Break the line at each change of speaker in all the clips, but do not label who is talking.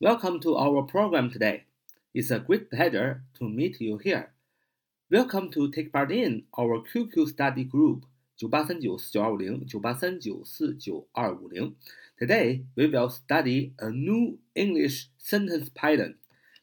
Welcome to our program today. It's a great pleasure to meet you here. Welcome to take part in our QQ study group 九八三九四九二五零九八三九四九二五零。Today we will study a new English sentence pattern.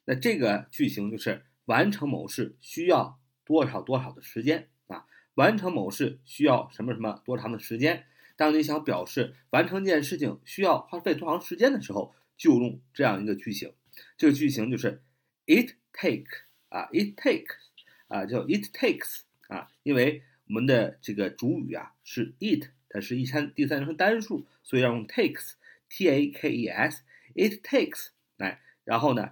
那这个句型就是完成某事需要多少多少的时间啊？完成某事需要什么什么多长的时间？当你想表示完成一件事情需要花费多长时间的时候，就用这样一个句型。这个句型就是 it take 啊，it takes 啊，叫 it takes 啊，因为我们的这个主语啊是 it，它是一三第三人称单数，所以要用 takes，t a k e s，it takes 来，然后呢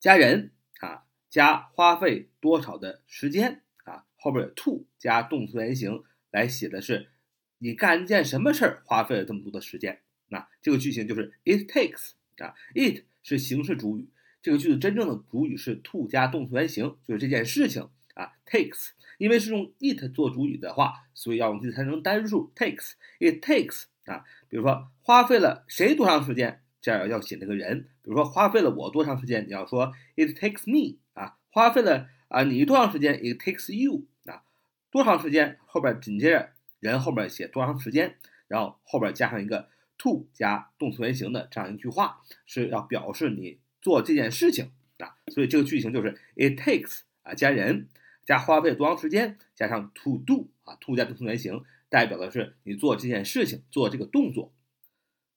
加人啊，加花费多少的时间啊，后边有 to 加动词原形来写的是。你干一件什么事儿花费了这么多的时间？那这个句型就是 it takes 啊，it 是形式主语，这个句子真正的主语是 to 加动词原形，就是这件事情啊 takes，因为是用 it 做主语的话，所以要用第三人称单数 takes，it takes 啊，比如说花费了谁多长时间，这样要写那个人，比如说花费了我多长时间，你要说 it takes me 啊，花费了啊你多长时间，it takes you 啊，多长时间后边紧接着。人后边写多长时间，然后后边加上一个 to 加动词原形的这样一句话，是要表示你做这件事情啊。所以这个句型就是 it takes 啊加人加花费多长时间，加上 to do 啊 to 加动词原形，代表的是你做这件事情做这个动作。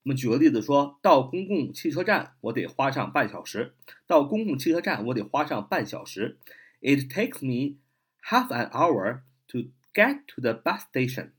那么举个例子说，到公共汽车站我得花上半小时。到公共汽车站我得花上半小时。It takes me half an hour to get to the bus station.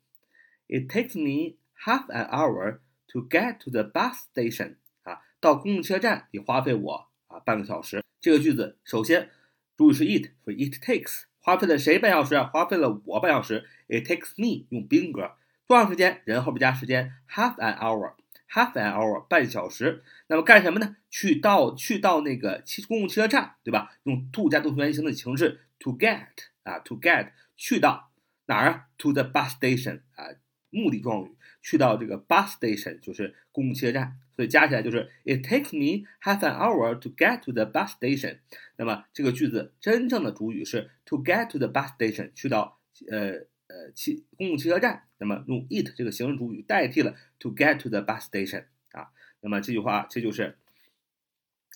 It takes me half an hour to get to the bus station. 啊，到公共汽车站得花费我啊半个小时。这个句子首先主语是 it，所以 it takes 花费了谁半小时啊？花费了我半小时。It takes me 用宾格，多长时间？人后边加时间，half an hour，half an hour 半小时。那么干什么呢？去到去到那个汽公共汽车站，对吧？用 to 加动词原形的形式 to get 啊，to get 去到哪儿啊？To the bus station 啊。目的状语去到这个 bus station 就是公共汽车站，所以加起来就是 It takes me half an hour to get to the bus station。那么这个句子真正的主语是 to get to the bus station，去到呃呃汽公共汽车站。那么用 it 这个形式主语代替了 to get to the bus station 啊。那么这句话这就是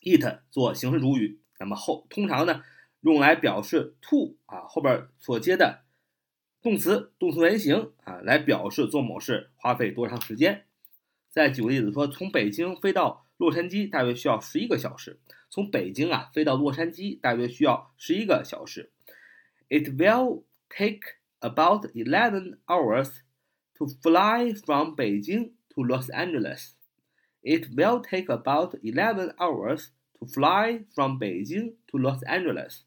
it 做形式主语，那么后通常呢用来表示 to 啊后边所接的。动词、动词原形啊，来表示做某事花费多长时间。再举个例子说，从北京飞到洛杉矶大约需要十一个小时。从北京啊飞到洛杉矶大约需要十一个小时。It will take about eleven hours to fly from Beijing to Los Angeles. It will take about eleven hours to fly from Beijing to Los Angeles.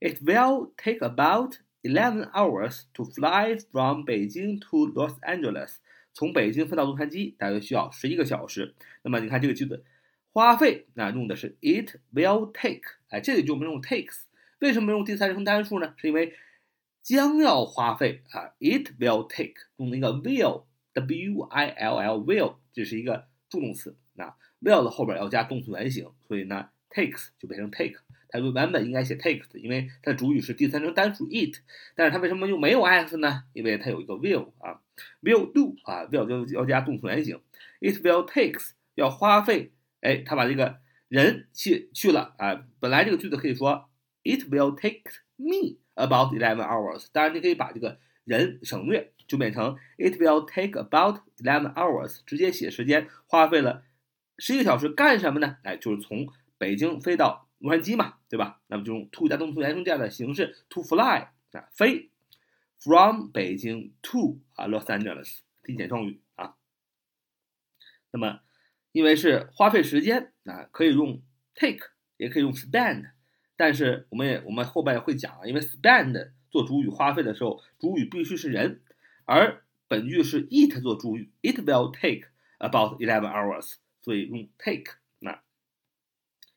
It will take about Eleven hours to fly from Beijing to Los Angeles。从北京飞到洛杉矶大约需要十一个小时。那么你看这个句子，花费那用的是 it will take。哎，这里就没用 takes。为什么用第三人称单数呢？是因为将要花费啊，it will take 用的一个 will，w i l l will，这是一个助动词。那 will 的后边要加动词原形，所以呢 takes 就变成 take。它原本应该写 takes，因为它的主语是第三人称单数 it，但是它为什么又没有 s 呢？因为它有一个 will 啊，will do 啊，will 就要加动词原形，it will takes 要花费，哎，它把这个人去去了啊，本来这个句子可以说 it will take me about eleven hours，当然你可以把这个人省略，就变成 it will take about eleven hours，直接写时间，花费了十一个小时干什么呢？哎，就是从北京飞到。洛杉矶嘛，对吧？那么就用 to 加动词原形这样的形式，to fly 啊，飞，from 北京 to 啊 Los Angeles 地点状语啊。那么因为是花费时间啊，可以用 take，也可以用 spend，但是我们也我们后边会讲啊，因为 spend 做主语花费的时候，主语必须是人，而本句是 it 做主语，it will take about eleven hours，所以用 take。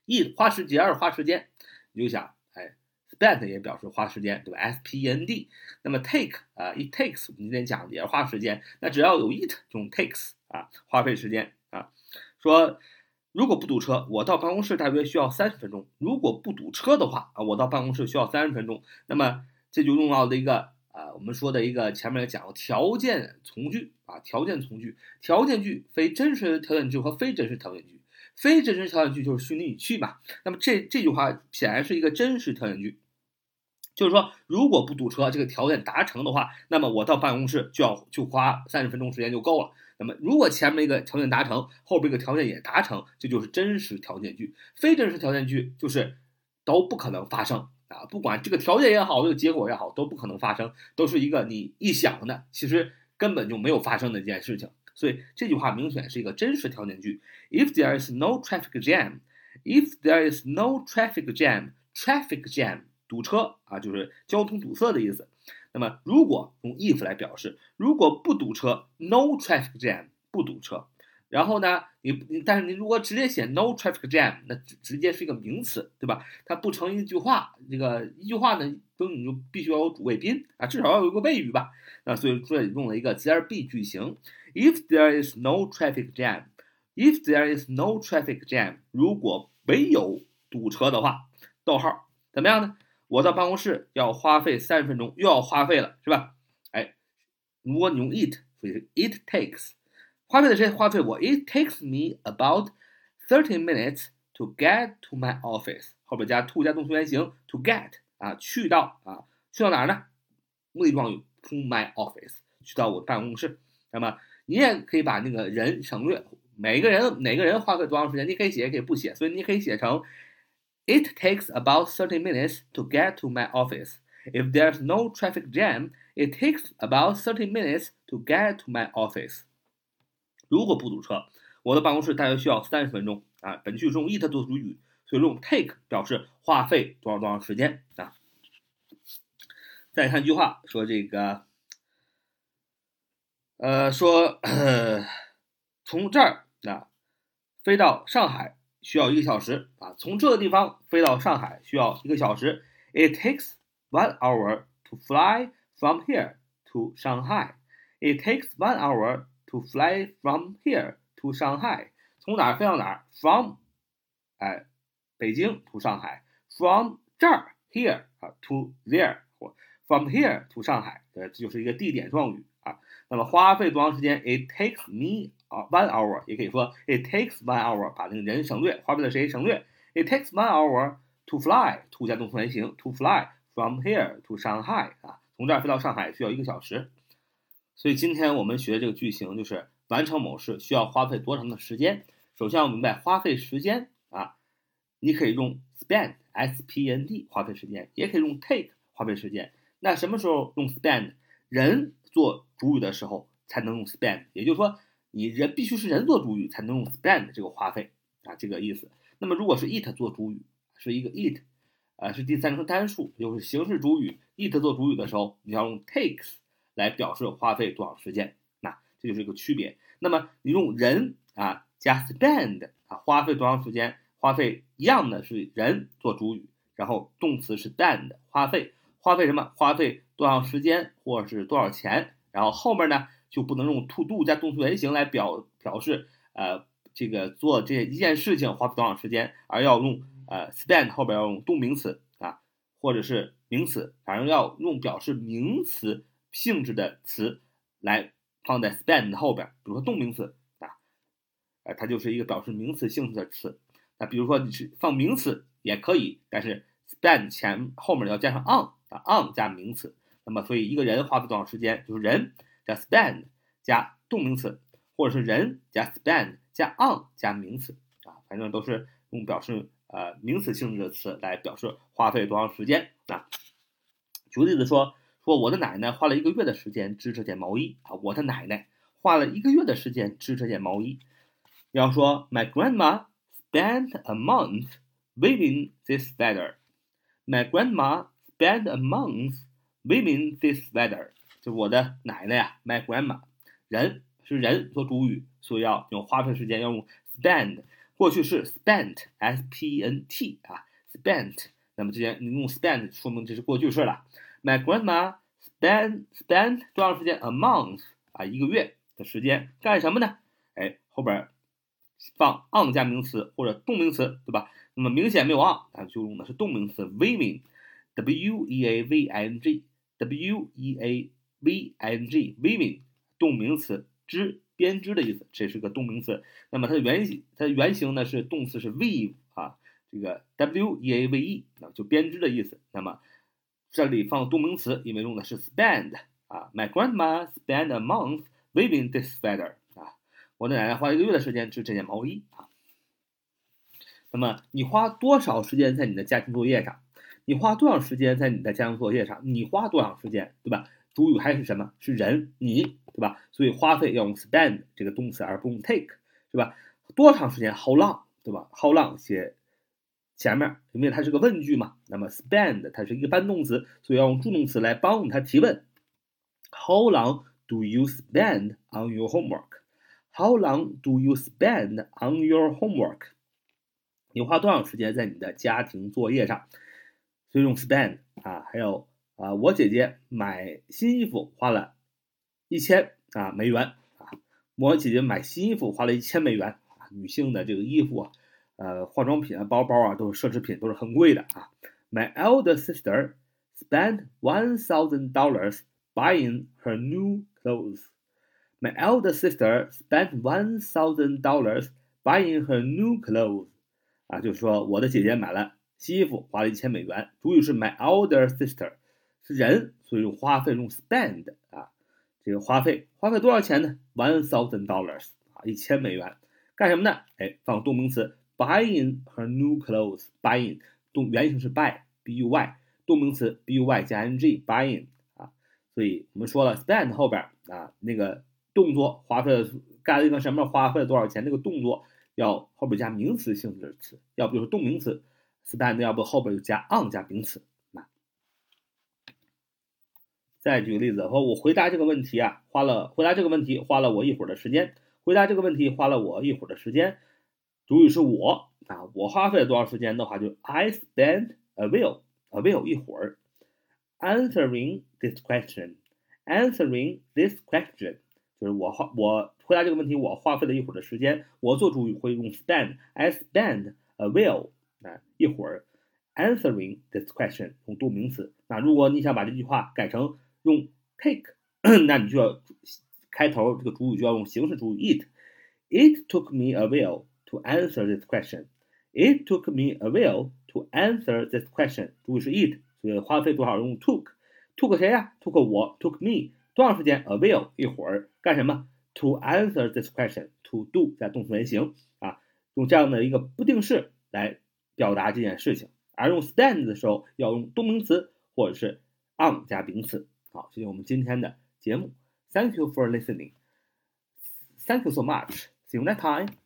一花时间，二花时间，你就想，哎，spend 也表示花时间，对吧？S P E N D，那么 take 啊，it takes，我们今天讲的也是花时间，那只要有 it 就用 takes 啊，花费时间啊。说如果不堵车，我到办公室大约需要三十分钟。如果不堵车的话啊，我到办公室需要三十分钟。那么这就用到的一个啊，我们说的一个前面讲过条件从句啊，条件从句，条件句非真实条件句和非真实条件句，非真实条件句就是虚拟语气嘛。那么这这句话显然是一个真实条件句，就是说如果不堵车，这个条件达成的话，那么我到办公室就要就花三十分钟时间就够了。那么，如果前面一个条件达成，后边一个条件也达成，这就是真实条件句。非真实条件句就是都不可能发生啊！不管这个条件也好，这个结果也好，都不可能发生，都是一个你臆想的，其实根本就没有发生的一件事情。所以这句话明显是一个真实条件句。If there is no traffic jam, if there is no traffic jam, traffic jam 堵车啊，就是交通堵塞的意思。那么，如果用 if 来表示，如果不堵车，no traffic jam 不堵车。然后呢，你你但是你如果直接写 no traffic jam，那直直接是一个名词，对吧？它不成一句话。这个一句话呢，都你就必须要有主谓宾啊，至少要有一个谓语吧。那所以这里用了一个 there be 句型，if there is no traffic jam，if there is no traffic jam，如果没有堵车的话，逗号怎么样呢？我到办公室要花费三十分钟，又要花费了，是吧？哎，如果你用 it，所以 it takes，花费的时间花费我，it takes me about thirty minutes to get to my office，后边加 to 加动词原形，to get 啊，去到啊，去到哪儿呢？目的状语 to my office，去到我的办公室。那么你也可以把那个人省略，每个人哪个人花费多长时间，你可以写也可以不写，所以你可以写成。It takes about 30 minutes to get to my office. If there's no traffic jam, it takes about 30 minutes to get to my office. 如果不堵车，我的办公室大约需要三十分钟啊。本句是用 it 做主语，所以用 take 表示花费多少多长时间啊。再看一句话，说这个，呃，说从这儿啊飞到上海。需要一个小时啊，从这个地方飞到上海需要一个小时。It takes one hour to fly from here to Shanghai. It takes one hour to fly from here to Shanghai. 从哪儿飞到哪儿？From，哎，北京 to 上海。From 这儿 here 啊 to there，或 from here to 上海，对，这就是一个地点状语啊。那么花费多长时间？It takes me 啊，one hour 也可以说 it takes one hour，把那个人省略，花费的谁省略？It takes one hour to fly，to 加动词原形，to fly from here to Shanghai 啊，从这儿飞到上海需要一个小时。 所以今天我们学的这个句型，就是完成某事需要花费多长的时间。首先要明白花费时间啊，你可以用 spend，s-p-n-d 花费时间，也可以用 take 花费时间。那什么时候用 spend？人做主语的时候才能用 spend，也就是说。你人必须是人做主语才能用 spend 这个花费啊，这个意思。那么如果是 it 做主语，是一个 it，啊是第三人称单数，又是形式主语，it 做主语的时候，你要用 takes 来表示花费多少时间，那这就是一个区别。那么你用人啊加 spend 啊，花费多长时间？花费一样的是人做主语，然后动词是 spend，花费花费什么？花费多长时间或者是多少钱？然后后面呢？就不能用 to do 加动词原形来表表示，呃，这个做这一件事情花费多长时间，而要用呃 spend 后边要用动名词啊，或者是名词，反正要用表示名词性质的词来放在 spend 后边，比如说动名词啊，呃，它就是一个表示名词性质的词。那比如说你是放名词也可以，但是 spend 前后面要加上 on 啊，on 加名词。那么所以一个人花费多长时间，就是人。加 spend 加动名词，或者是人加 spend 加 on 加名词啊，反正都是用表示呃名词性质的词来表示花费多长时间啊。举个例子说，说我的奶奶花了一个月的时间织这件毛衣啊，我的奶奶花了一个月的时间织这件毛衣。要说 My grandma spent a month weaving this sweater. My grandma spent a month weaving this sweater. 就我的奶奶呀，my grandma，人是人做主语，所以要用花费时间要用 spend，过去式 spent，s p n t 啊，spent，那么之前你用 spend 说明这是过去式了。My grandma spent spent 多长时间？A month 啊，一个月的时间干什么呢？哎，后边放 on 加名词或者动名词，对吧？那么明显没有 on，啊就用的是动名词 weaving，w e a v i n g，w e a v i n g，weaving 动名词织编织的意思，这是个动名词。那么它的原型，它的原型呢是动词是 weave 啊，这个 w e a v e 啊就编织的意思。那么这里放动名词，因为用的是 spend 啊，My grandma spent a month weaving this sweater 啊，我的奶奶花一个月的时间织这件毛衣啊。那么你花多少时间在你的家庭作业上？你花多少时间在你的家庭作业上？你花多少时间，对吧？主语还是什么？是人，你，对吧？所以花费要用 spend 这个动词，而不用 take，是吧？多长时间？How long，对吧？How long 写前面，因为它是个问句嘛。那么 spend 它是一个搬动词，所以要用助动词来帮助它提问。How long do you spend on your homework？How long do you spend on your homework？你花多长时间在你的家庭作业上？所以用 spend 啊，还有。啊，我姐姐买新衣服花了一千啊美元啊。我姐姐买新衣服花了一千美元啊。女性的这个衣服啊，呃，化妆品啊，包包啊，都是奢侈品，都是很贵的啊。My elder sister spent one thousand dollars buying her new clothes. My elder sister spent one thousand dollars buying her new clothes. 啊，就是说我的姐姐买了新衣服花了一千美元。主语是 my elder sister。是人，所以用花费用 spend 啊，这个花费花费多少钱呢？One thousand dollars 啊，一千美元，干什么呢？哎，放动名词 buying her new clothes，buying 动原形是 buy，b u y，动名词 b u y 加 n g，buying 啊，所以我们说了 spend 后边啊那个动作花费干了一个什么？花费了多少钱？那个动作要后边加名词性质的词，要不就是动名词 spend，要不后边就加 on 加名词。再举个例子，说我回答这个问题啊，花了回答这个问题花了我一会儿的时间。回答这个问题花了我一会儿的时间。主语是我啊，我花费了多少时间的话，就 I spent a while a while 一会儿。Answering this question, answering this question 就是我花我回答这个问题我花费了一会儿的时间。我做主语会用 spend, I spend a while 啊一会儿。Answering this question 用动名词。那如果你想把这句话改成用 take，那你就要开头这个主语就要用形式主语 it。It took me a while to answer this question. It took me a while to answer this question. 主语是 it，所以花费多少用 took。took 谁呀？took 我，took me 多长时间？A while 一会儿干什么？To answer this question. To do 加动词原形啊，用这样的一个不定式来表达这件事情。而用 stand 的时候要用动名词或者是 on 加名词。好，这是我们今天的节目。Thank you for listening. Thank you so much. See you next time.